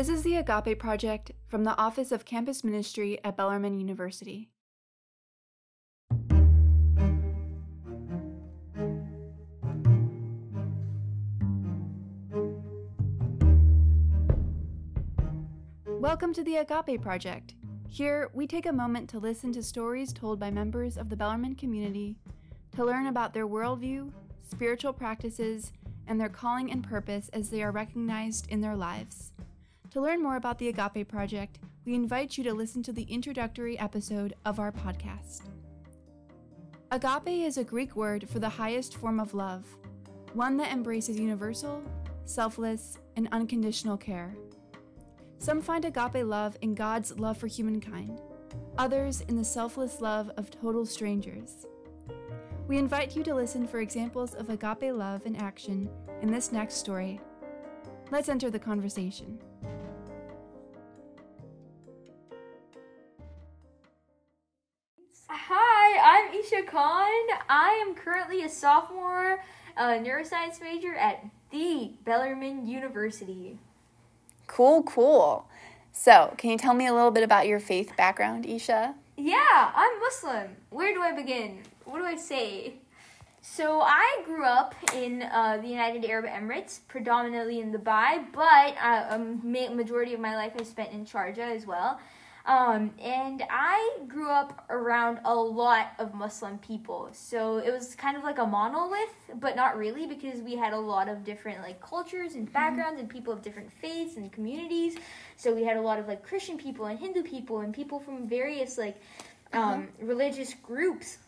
This is the Agape Project from the Office of Campus Ministry at Bellarmine University. Welcome to the Agape Project. Here, we take a moment to listen to stories told by members of the Bellarmine community, to learn about their worldview, spiritual practices, and their calling and purpose as they are recognized in their lives. To learn more about the Agape Project, we invite you to listen to the introductory episode of our podcast. Agape is a Greek word for the highest form of love, one that embraces universal, selfless, and unconditional care. Some find agape love in God's love for humankind, others in the selfless love of total strangers. We invite you to listen for examples of agape love in action in this next story. Let's enter the conversation. I am currently a sophomore uh, neuroscience major at the Bellarmine University. Cool, cool. So, can you tell me a little bit about your faith background, Esha? Yeah, I'm Muslim. Where do I begin? What do I say? So I grew up in uh, the United Arab Emirates, predominantly in Dubai, but uh, a majority of my life I spent in Sharjah as well. Um, and I grew up around a lot of Muslim people. So it was kind of like a monolith, but not really because we had a lot of different like cultures and mm-hmm. backgrounds mm-hmm. and people of different faiths and communities. So we had a lot of like Christian people and Hindu people and people from various like um, uh-huh. religious groups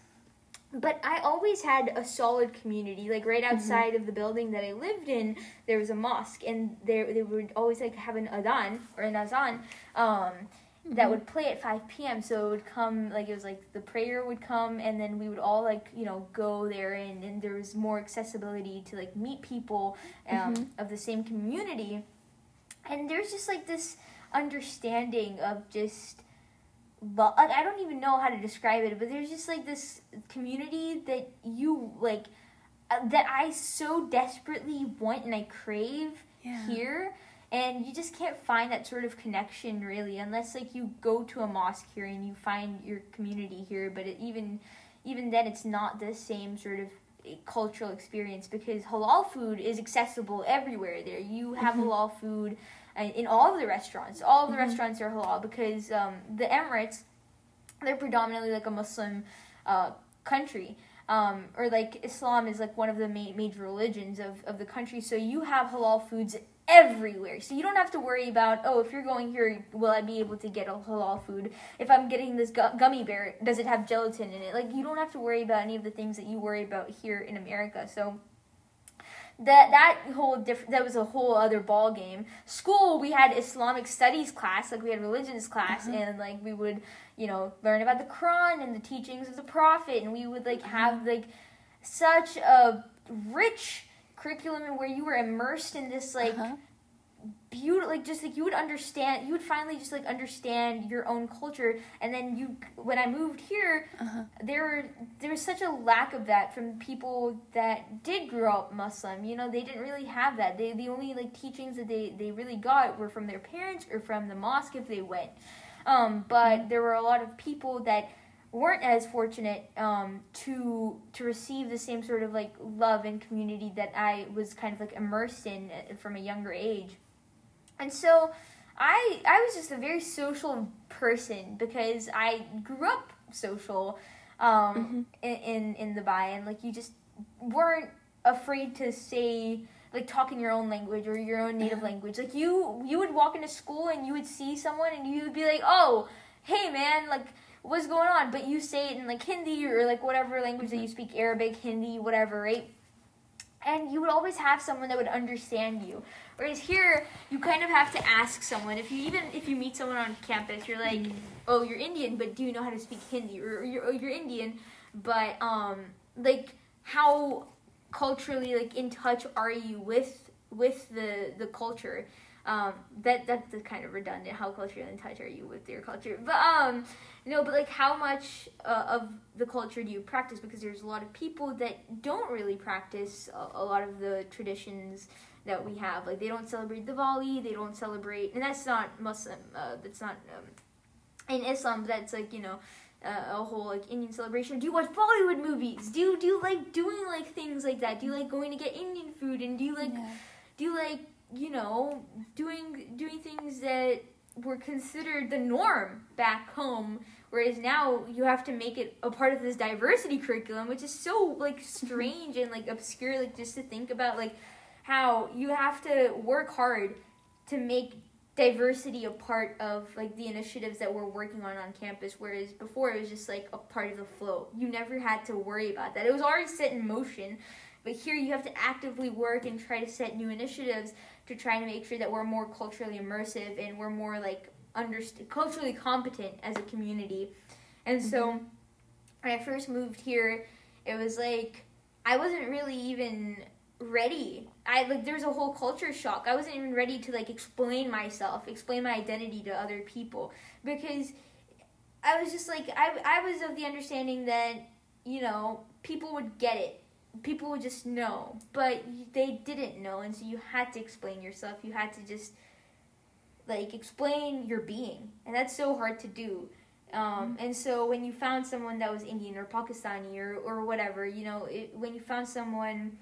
but I always had a solid community. Like right mm-hmm. outside mm-hmm. of the building that I lived in, there was a mosque, and there they would always like have an adhan or an azan. Um, mm-hmm. that would play at 5 p.m. So it would come like it was like the prayer would come, and then we would all like you know go there, and, and there was more accessibility to like meet people um, mm-hmm. of the same community, and there's just like this understanding of just but like I don't even know how to describe it, but there's just like this community that you like uh, that I so desperately want and I crave yeah. here and you just can't find that sort of connection really unless like you go to a mosque here and you find your community here but it, even even then it's not the same sort of eh, cultural experience because halal food is accessible everywhere there you have mm-hmm. halal food uh, in all of the restaurants all of the mm-hmm. restaurants are halal because um, the emirates they're predominantly like a muslim uh, country um, or like Islam is like one of the main major religions of, of the country. So you have halal foods everywhere. So you don't have to worry about, oh, if you're going here, will I be able to get a halal food? If I'm getting this gu- gummy bear, does it have gelatin in it? Like, you don't have to worry about any of the things that you worry about here in America. So that that whole different that was a whole other ball game. School we had Islamic studies class, like we had religions class, mm-hmm. and like we would you know learn about the Quran and the teachings of the Prophet, and we would like have like such a rich curriculum and where you were immersed in this like uh-huh. beautiful like just like you would understand you would finally just like understand your own culture and then you when i moved here uh-huh. there were there was such a lack of that from people that did grow up muslim you know they didn't really have that they the only like teachings that they they really got were from their parents or from the mosque if they went um, but mm-hmm. there were a lot of people that weren't as fortunate um, to to receive the same sort of like love and community that I was kind of like immersed in uh, from a younger age, and so I I was just a very social person because I grew up social um, mm-hmm. in, in in the Bay and like you just weren't afraid to say like talk in your own language or your own native language. Like you you would walk into school and you would see someone and you would be like oh hey man like what's going on, but you say it in like Hindi or like whatever language that you speak, Arabic, Hindi, whatever, right? And you would always have someone that would understand you. Whereas here, you kind of have to ask someone. If you even if you meet someone on campus, you're like, "Oh, you're Indian, but do you know how to speak Hindi?" Or "You're oh, you're Indian, but um, like how culturally like in touch are you with with the the culture?" Um, that that's kind of redundant. How culturally in touch are you with your culture? But um, no, but like how much uh, of the culture do you practice? Because there's a lot of people that don't really practice a, a lot of the traditions that we have. Like they don't celebrate Diwali, they don't celebrate, and that's not Muslim. Uh, that's not um, in Islam. That's like you know. Uh, a whole like Indian celebration. Do you watch Bollywood movies? Do you do you like doing like things like that? Do you like going to get Indian food? And do you like Yeah. do you like you know doing doing things that were considered the norm back home? Whereas now you have to make it a part of this diversity curriculum, which is so like strange and like obscure. Like just to think about like how you have to work hard to make diversity a part of like the initiatives that we're working on on campus whereas before it was just like a part of the flow you never had to worry about that it was already set in motion but here you have to actively work and try to set new initiatives to try to make sure that we're more culturally immersive and we're more like underst- culturally competent as a community and so mm-hmm. when i first moved here it was like i wasn't really even ready. I like there's a whole culture shock. I wasn't even ready to like explain myself, explain my identity to other people because I was just like I I was of the understanding that you know people would get it. People would just know, but they didn't know, and so you had to explain yourself. You had to just like explain your being, and that's so hard to do. Um, and so when you found someone that was Indian or Pakistani or, or whatever, you know, it, when you found someone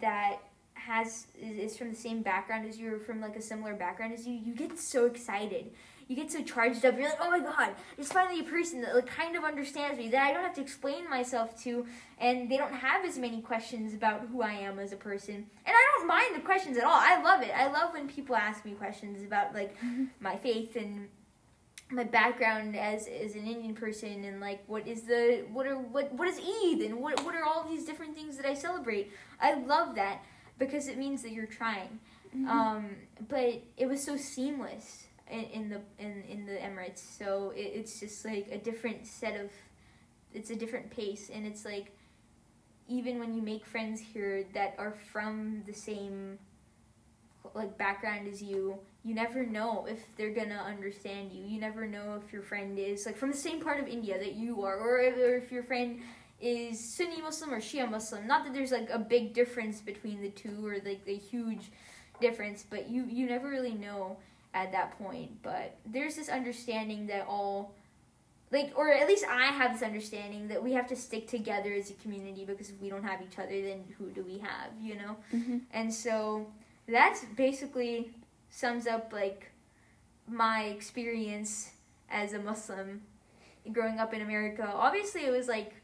that has is, is from the same background as you or from like a similar background as you, you get so excited. You get so charged up. You're like, oh my god, there's finally a person that like kind of understands me that I don't have to explain myself to, and they don't have as many questions about who I am as a person. And I don't mind the questions at all. I love it. I love when people ask me questions about like my faith and my background as as an Indian person and like what is the what are what what is Eid and what what are all these different things that I celebrate. I love that because it means that you're trying. Um, but it was so seamless in, the in, in the Emirates. So it, it's just like a different set of it's a different pace. And it's like even when you make friends here that are from the same like background as you you never know if they're gonna understand you. You never know if your friend is like from the same part of india that you are or if, or if your friend is sunni muslim or shia muslim. Not that there's like a big difference between the two or like a huge difference but you you never really know at that point but there's this understanding that all like or at least i have this understanding that we have to stick together as a community because if we don't have each other then who do we have you know Mhm. and so that's basically sums up like my experience as a Muslim growing up in America. Obviously, it was like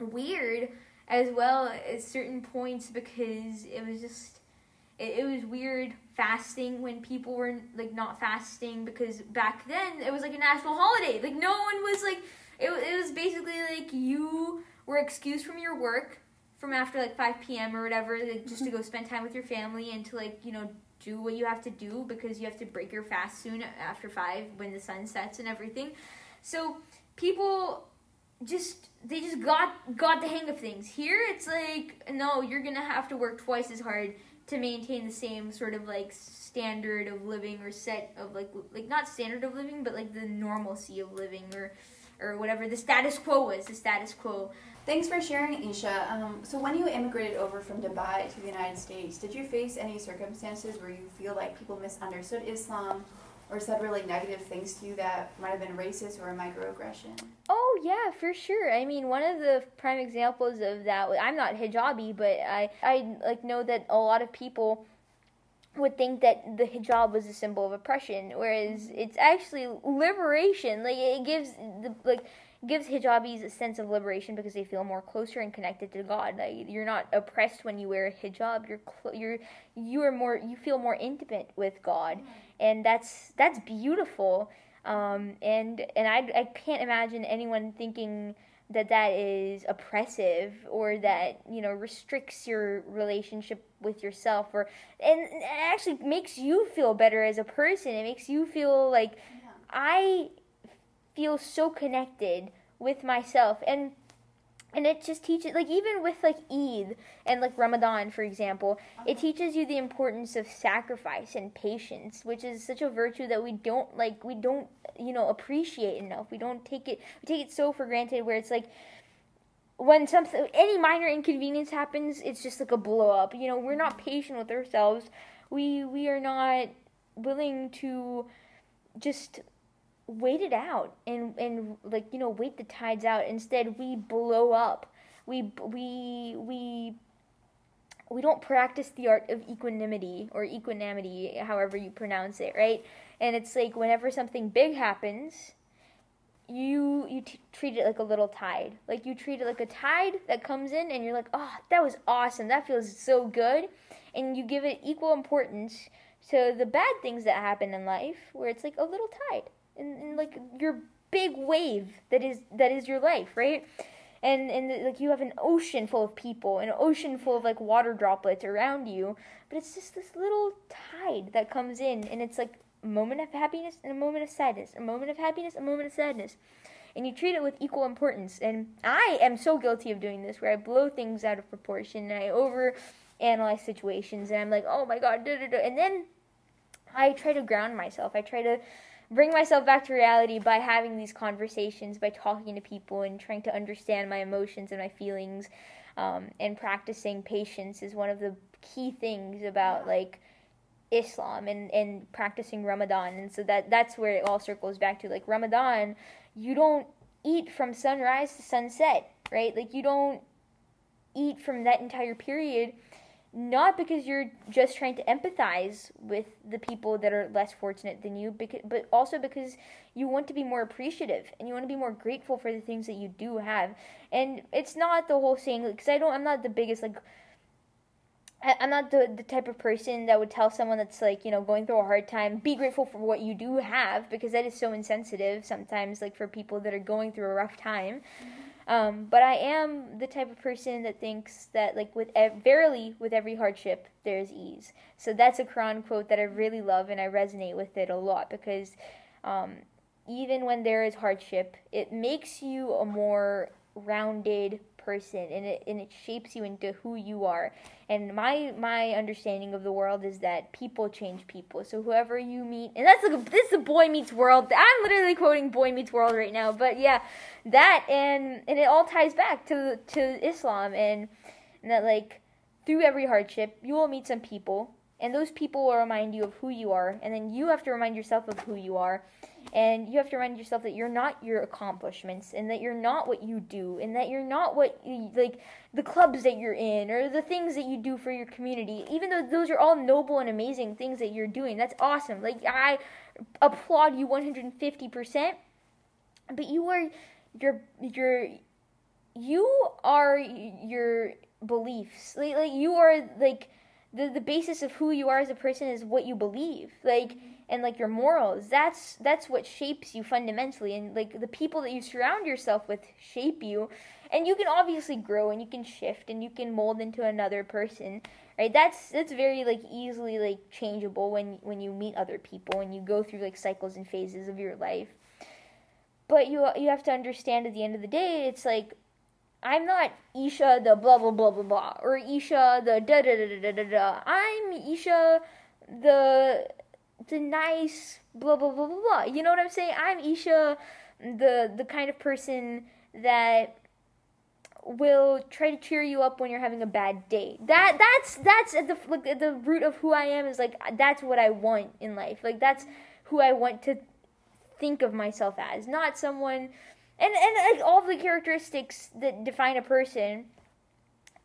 weird as well at certain points because it was just it, it was weird fasting when people were like not fasting because back then it was like a national holiday. Like no one was like it, it was basically like you were excused from your work from after like 5 p.m. or whatever like, just to mm-hmm. go spend time with your family and to like you know do what you have to do because you have to break your fast soon after 5 when the sun sets and everything so people just they just got got the hang of things here it's like no you're gonna have to work twice as hard to maintain the same sort of like standard of living or set of like like not standard of living but like the normalcy of living or or whatever the status quo was the status quo Thanks for sharing, Esha. Um, so, when you immigrated over from Dubai to the United States, did you face any circumstances where you feel like people misunderstood Islam or said really negative things to you that might have been racist or a microaggression? Oh yeah, for sure. I mean, one of the prime examples of that. I'm not hijabi, but I I like know that a lot of people would think that the hijab was a symbol of oppression, whereas mm-hmm. it's actually liberation. Like it gives the like gives hijabis a sense of liberation because they feel more closer and connected to God. Like you're not oppressed when you wear a hijab. You're cl- you're you are more you feel more intimate with God, and that's that's beautiful. Um, and and I I can't imagine anyone thinking that that is oppressive or that you know restricts your relationship with yourself or and it actually makes you feel better as a person it makes you feel like i feel so connected with myself. And and it just teaches like even with like Eid and like Ramadan for example it teaches you the importance of sacrifice and patience which is such a virtue that we don't like we don't you know appreciate enough. We don't take it we take it so for granted where it's like when something any minor inconvenience happens it's just like a blow up. You know we're not patient with ourselves. We we are not willing to just wait it out and and like you know wait the tides out. Instead we blow up. We we we we don't practice the art of equanimity or equanimity however you pronounce it right? And it's like whenever something big happens you you t- treat it like a little tide. Like you treat it like a tide that comes in and you're like oh that was awesome. That feels so good. And you give it equal importance to the bad things that happen in life where it's like a little tide and, and like your big wave that is that is your life, right? And and like you have an ocean full of people, an ocean full of like water droplets around you, but it's just this little tide that comes in, and it's like a moment of happiness and a moment of sadness, a moment of happiness, a moment of sadness. And you treat it with equal importance. And I am so guilty of doing this, where I blow things out of proportion and I over analyze situations, and I'm like, oh my god, da da da. And then I try to ground myself. I try to bring myself back to reality by having these conversations, by talking to people and trying to understand my emotions and my feelings. Um, and practicing patience is one of the key things about like Islam and, and practicing Ramadan. And so that that's where it all circles back to like Ramadan, you don't eat from sunrise to sunset, right? Like you don't eat from that entire period not because you're just trying to empathize with the people that are less fortunate than you, but also because you want to be more appreciative and you want to be more grateful for the things that you do have. And it's not the whole saying because I don't. I'm not the biggest like. I'm not the, the type of person that would tell someone that's like, you know, going through a hard time, be grateful for what you do have because that is so insensitive sometimes, like for people that are going through a rough time. Mm-hmm um, but I am the type of person that thinks that, like, with ev- verily with every hardship there is ease. So that's a Quran quote that I really love, and I resonate with it a lot because um, even when there is hardship, it makes you a more rounded person and it and it shapes you into who you are. And my my understanding of the world is that people change people. So whoever you meet and that's like this is a boy meets world. I'm literally quoting boy meets world right now but yeah that and and it all ties back to to islam and, and that like through every hardship you will meet some people and those people will remind you of who you are. And then you have to remind yourself of who you are. And you have to remind yourself that you're not your accomplishments and that you're not what you do and that you're not what you, like the clubs that you're in or the things that you do for your community even though those are all noble and amazing things that you're doing. That's awesome. Like i applaud you 150% but you are your your you are your beliefs. Like, like you are like the the basis of who you are as a person is what you believe like and like your morals. That's that's what shapes you fundamentally and like the people that you surround yourself with shape you. And you can obviously grow and you can shift and you can mold into another person right? That's that's very like easily like changeable when when you meet other people and you go through like cycles and phases of your life. But you you have to understand at the end of the day it's like I'm not Esha the blah blah blah blah blah or Esha the da da da da da da. I'm Esha the the nice blah blah blah blah blah. You know what I'm saying? I'm Esha the the kind of person that will try to cheer you up when you're having a bad day. That that's that's at the like at the root of who I am is like that's what I want in life. Like that's who I want to think of myself as, not someone and and like all the characteristics that define a person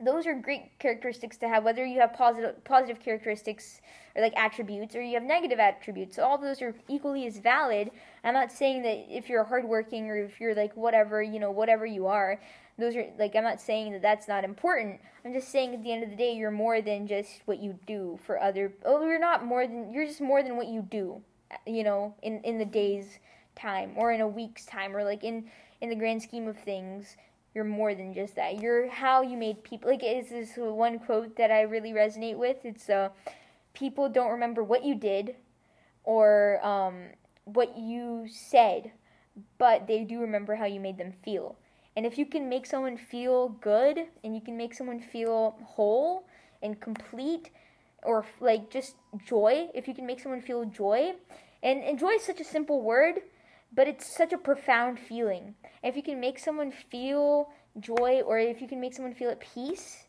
those are great characteristics to have whether you have positive positive characteristics or like attributes or you have negative attributes. All those are equally as valid. I'm not saying that if you're hardworking or if you're like whatever you know whatever you are those are like i'm not saying that that's not important. I'm just saying at the end of the day you're more than just what you do for other oh you're not more than you're just more than what you do you know in in the days time or in a week's time or like in in the grand scheme of things you're more than just that. You're how you made people like is this one quote that i really resonate with. It's uh people don't remember what you did or um what you said but they do remember how you made them feel. And if you can make someone feel good and you can make someone feel whole and complete or like just joy, if you can make someone feel joy, and, and joy is such a simple word, but it's such a profound feeling. If you can make someone feel joy or if you can make someone feel at peace,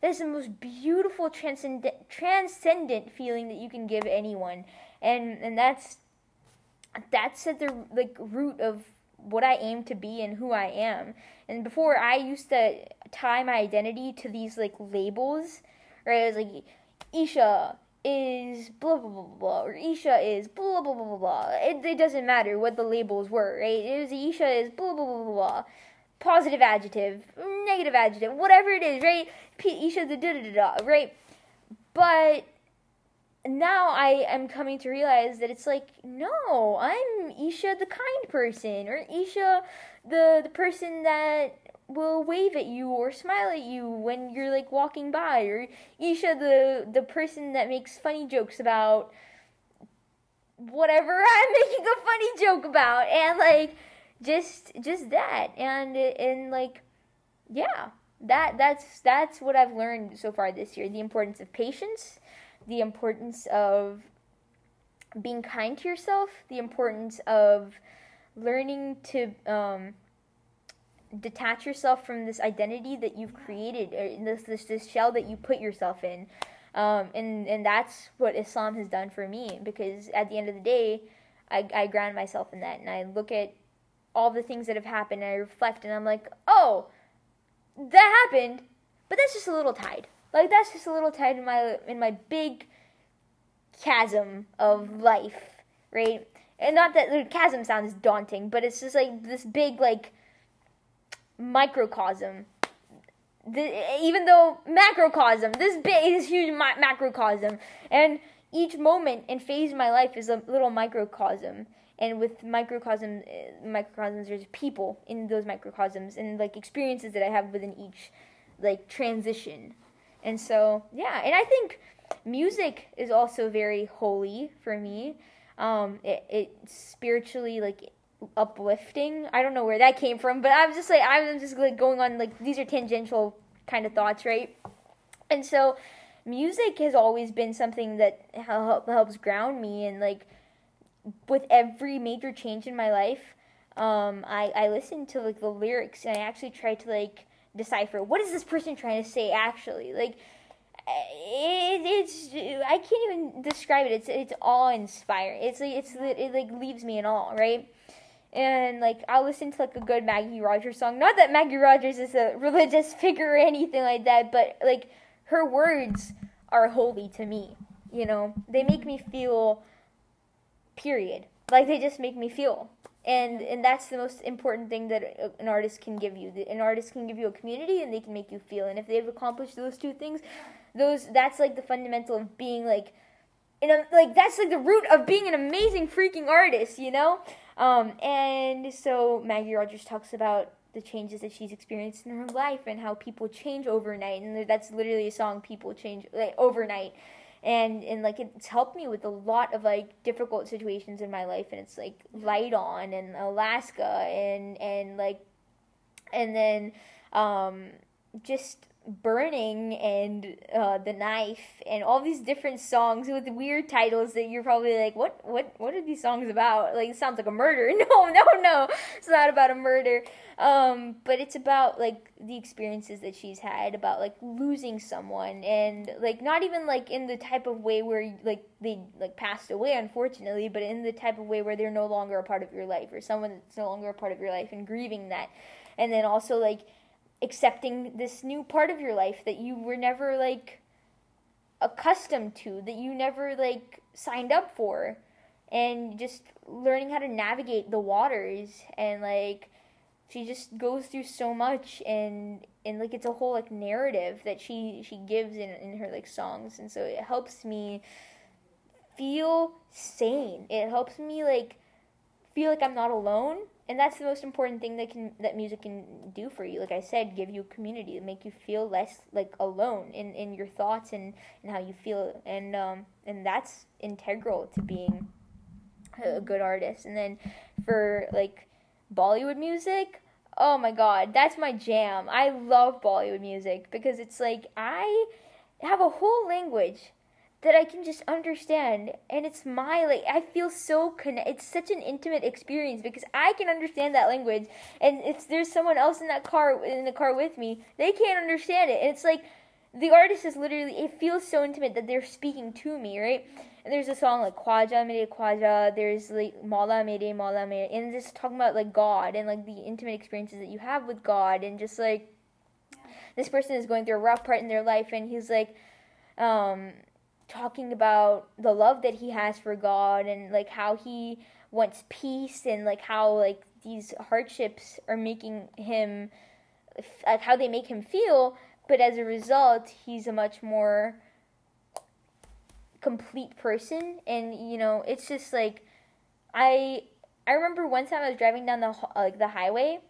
that is the most beautiful transcendent transcendent feeling that you can give anyone. And and that's that's at the like root of what I aim to be and who I am. And before I used to tie my identity to these like labels, right? It was like Esha is blah blah blah blah or Esha is blah blah blah blah blah. It, it doesn't matter what the labels were, right? It was Esha is blah blah blah blah blah. Positive adjective, negative adjective, whatever it is, right? P- Esha the da da da da, right? But now I am coming to realize that it's like, no, I'm Esha the kind person, or Esha the the person that will wave at you or smile at you when you're like walking by, or Esha the the person that makes funny jokes about whatever I'm making a funny joke about, and like just just that, and and like yeah, that that's that's what I've learned so far this year: the importance of patience the importance of being kind to yourself, the importance of learning to um, detach yourself from this identity that you've created, or this, this, this shell that you put yourself in. Um, and, and that's what Islam has done for me because at the end of the day, I, I ground myself in that and I look at all the things that have happened and I reflect and I'm like, oh, that happened, but that's just a little tide. Like that's just a little tide in my in my big chasm of life, right? And not that the chasm sounds daunting, but it's just like this big like microcosm. The, even though macrocosm, this big, this huge ma- macrocosm, and each moment and phase of my life is a little microcosm. And with microcosm, uh, microcosms, there's people in those microcosms, and like experiences that I have within each like transition and so, yeah, and I think music is also very holy for me. Um, it, it's spiritually like uplifting. I don't know where that came from, but I'm just like I'm just like going on like these are tangential kind of thoughts, right? And so, music has always been something that help, helps ground me and like with every major change in my life, um, I I listen to like the lyrics and I actually try to like decipher what is this person trying to say actually like it, it's I can't even describe it. It's it's awe inspiring. It's like it's it like leaves me in awe, right? And like I'll listen to like a good Maggie Rogers song. Not that Maggie Rogers is a religious figure or anything like that, but like her words are holy to me. You know, they make me feel. Period. Like they just make me feel and and that's the most important thing that an artist can give you an artist can give you a community and they can make you feel and if they've accomplished those two things those that's like the fundamental of being like in a, like that's like the root of being an amazing freaking artist you know um, and so maggie rogers talks about the changes that she's experienced in her life and how people change overnight. And that's literally a song people change like overnight. And and like it's helped me with a lot of like difficult situations in my life. And it's like light on and alaska and and like and then um just burning and uh, the knife and all these different songs with weird titles that you're probably like what what what are these songs about? Like it sounds like a murder. No no no. It's not about a murder. Um, but it's about like the experiences that she's had about like losing someone and like not even like in the type of way where like they like passed away unfortunately but in the type of way where they're no longer a part of your life or someone that's no longer a part of your life and grieving that. And then also like accepting this new part of your life that you were never like accustomed to that you never like signed up for. And just learning how to navigate the waters and like she just goes through so much and and like it's a whole like narrative that she she gives in in her like songs. And so it helps me feel sane. It helps me like feel like i'm not alone and that's the most important thing that can that music can do for you. Like i said give you community make you feel less like alone in in your thoughts and and how you feel. And um and that's integral to being a good artist. And then for like bollywood music Oh my god, that's my jam. I love Bollywood music because it's like I have a whole language that I can just understand. And it's my like I feel so connected. it's such an intimate experience because I can understand that language. And if there's someone else in that car in the car with me they can't understand it. And it's like the artist is literally it feels so intimate that they're speaking to me right? And there's a song like Khwaja Mere Khwaja there's like Maula Mere Maula Mere and just talking about like God and like the intimate experiences that you have with God and just like this person is going through a rough part in their life and he's like um talking about the love that he has for God and like how he wants peace and like how like these hardships are making him like how they make him feel. But as a result he's a much more complete person. And you know it's just like i i remember one time i was driving down the like the highway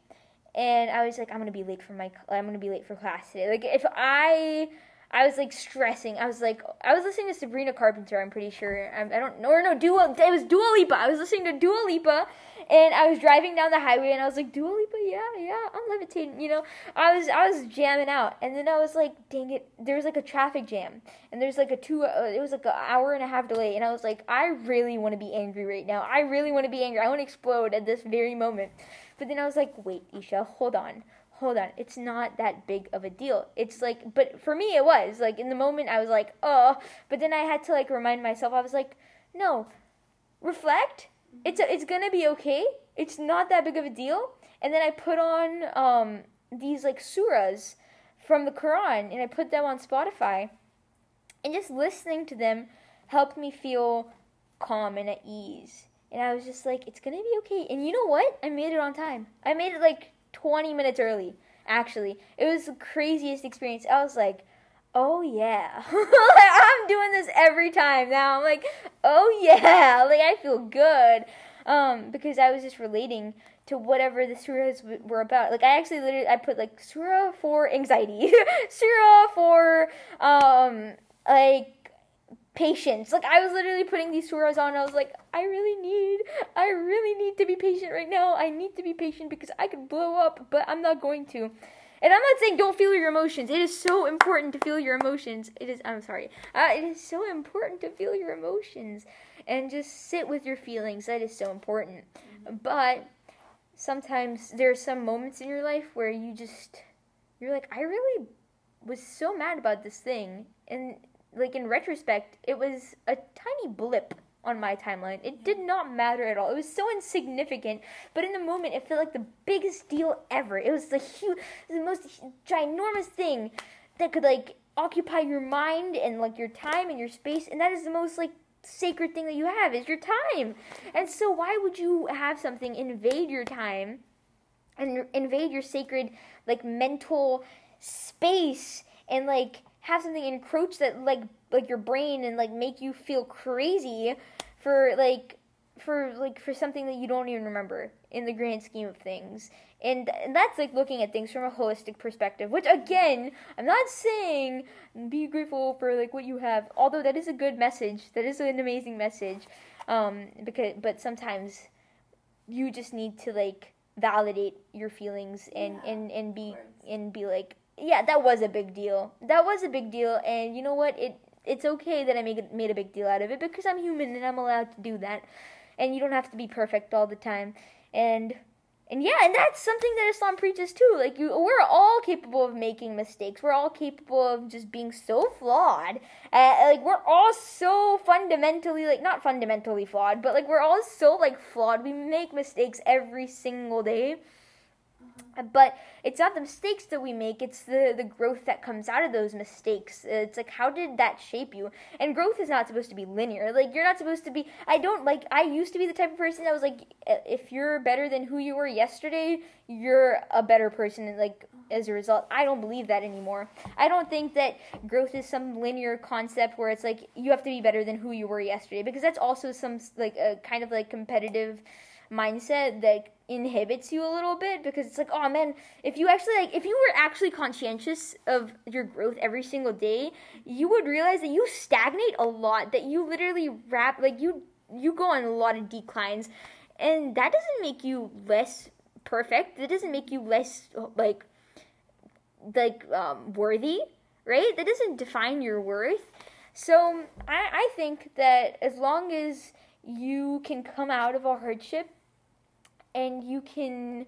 and i was like i'm gonna be late for my i'm gonna be late for class today. Like if i I was like stressing. I was like, I was listening to Sabrina Carpenter. I'm pretty sure. I, I don't know. Or no, Dua. It was Dua Lipa. I was listening to Dua Lipa, and I was driving down the highway, and I was like, Dua Lipa, yeah, yeah, I'm levitating. You know, I was, I was jamming out, and then I was like, dang it, there was like a traffic jam, and there's like a two. Uh, it was like an hour and a half delay, and I was like, I really want to be angry right now. I really want to be angry. I want to explode at this very moment. But then I was like, wait, Esha, hold on hold on, it's not that big of a deal. It's like, but for me, it was. Like, in the moment, I was like, oh, but then I had to, like, remind myself, I was like, no, reflect. It's, a, it's gonna be okay. It's not that big of a deal. And then I put on um, these, like, surahs from the Quran, and I put them on Spotify. And just listening to them helped me feel calm and at ease. And I was just like, it's gonna be okay. And you know what? I made it on time. I made it like 20 minutes early, actually. It was the craziest experience. I was like, oh yeah. I'm doing this every time now. I'm like, oh yeah. Like, I feel good. Um, because I was just relating to whatever the surahs were about. Like, I actually literally, I put like surah for anxiety, surah for, um, like, patience. Like I was literally putting these surahs on. I was like, I really need, I really need to be patient right now. I need to be patient because I could blow up, but I'm not going to. And I'm not saying don't feel your emotions. It is so important to feel your emotions. It is. I'm sorry. Uh, it is so important to feel your emotions and just sit with your feelings. That is so important. But sometimes there are some moments in your life where you just you're like, I really was so mad about this thing, and like in retrospect, it was a tiny blip on my timeline. It did not matter at all. It was so insignificant, but in the moment, it felt like the biggest deal ever. It was the huge, the most ginormous thing that could like occupy your mind and like your time and your space, and that is the most like sacred thing that you have is your time. And so, why would you have something invade your time and invade your sacred like mental space and like have something encroach that like like your brain and like make you feel crazy for like for like for something that you don't even remember in the grand scheme of things. And, and that's like looking at things from a holistic perspective which again i'm not saying be grateful for like what you have although that is a good message. That is an amazing message. Um because but sometimes you just need to like validate your feelings and yeah, and and be and be like yeah, that was a big deal. That was a big deal, and you know what? It it's okay that I made made a big deal out of it because I'm human and I'm allowed to do that, and you don't have to be perfect all the time, and and yeah, and that's something that Islam preaches too. Like you, we're all capable of making mistakes. We're all capable of just being so flawed. Uh, like we're all so fundamentally, like not fundamentally flawed, but like we're all so like flawed. We make mistakes every single day but it's not the mistakes that we make it's the the growth that comes out of those mistakes. It's like how did that shape you? And growth is not supposed to be linear. Like you're not supposed to be i don't like i used to be the type of person that was like if you're better than who you were yesterday you're a better person like as a result i don't believe that anymore. I don't think that growth is some linear concept where it's like you have to be better than who you were yesterday because that's also some like a kind of like competitive mindset that inhibits you a little bit because it's like, oh man, if you actually like if you were actually conscientious of your growth every single day, you would realize that you stagnate a lot, that you literally rap like you you go on a lot of declines and that doesn't make you less perfect. That doesn't make you less like like um, worthy, right? That doesn't define your worth. So I, I think that as long as you can come out of a hardship and you can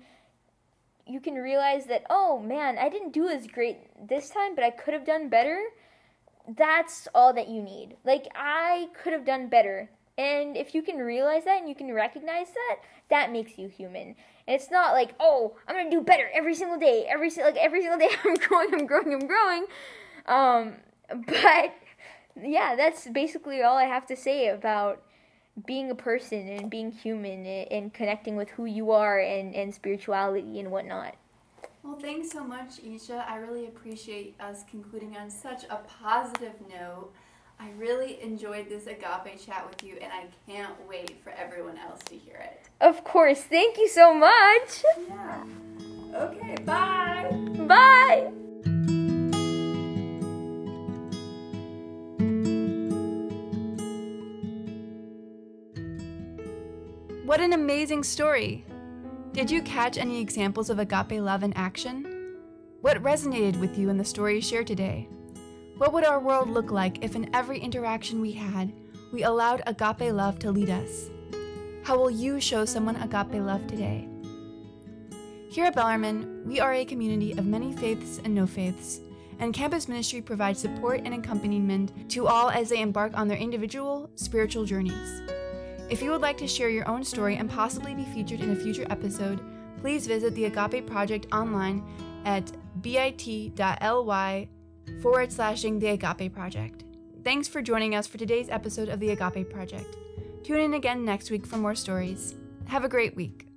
you can realize that oh man i didn't do as great this time but i could have done better. That's all that you need. Like i could have done better. And if you can realize that and you can recognize that that makes you human. And it's not like oh i'm gonna do better every single day every like every single day i'm growing i'm growing i'm growing. Um but yeah that's basically all i have to say about being a person and being human and, connecting with who you are and, and spirituality and whatnot. Well, thanks so much, Esha. I really appreciate us concluding on such a positive note. I really enjoyed this agape chat with you, and I can't wait for everyone else to hear it. Of course. Thank you so much. Yeah. Okay, bye. Bye. What an amazing story! Did you catch any examples of agape love in action? What resonated with you in the story shared today? What would our world look like if in every interaction we had, we allowed agape love to lead us? How will you show someone agape love today? Here at Bellarmine, we are a community of many faiths and no faiths, and campus ministry provides support and accompaniment to all as they embark on their individual spiritual journeys. If you would like to share your own story and possibly be featured in a future episode, please visit the Agape Project online at bit.ly forward slashing the Agape Project. Thanks for joining us for today's episode of the Agape Project. Tune in again next week for more stories. Have a great week.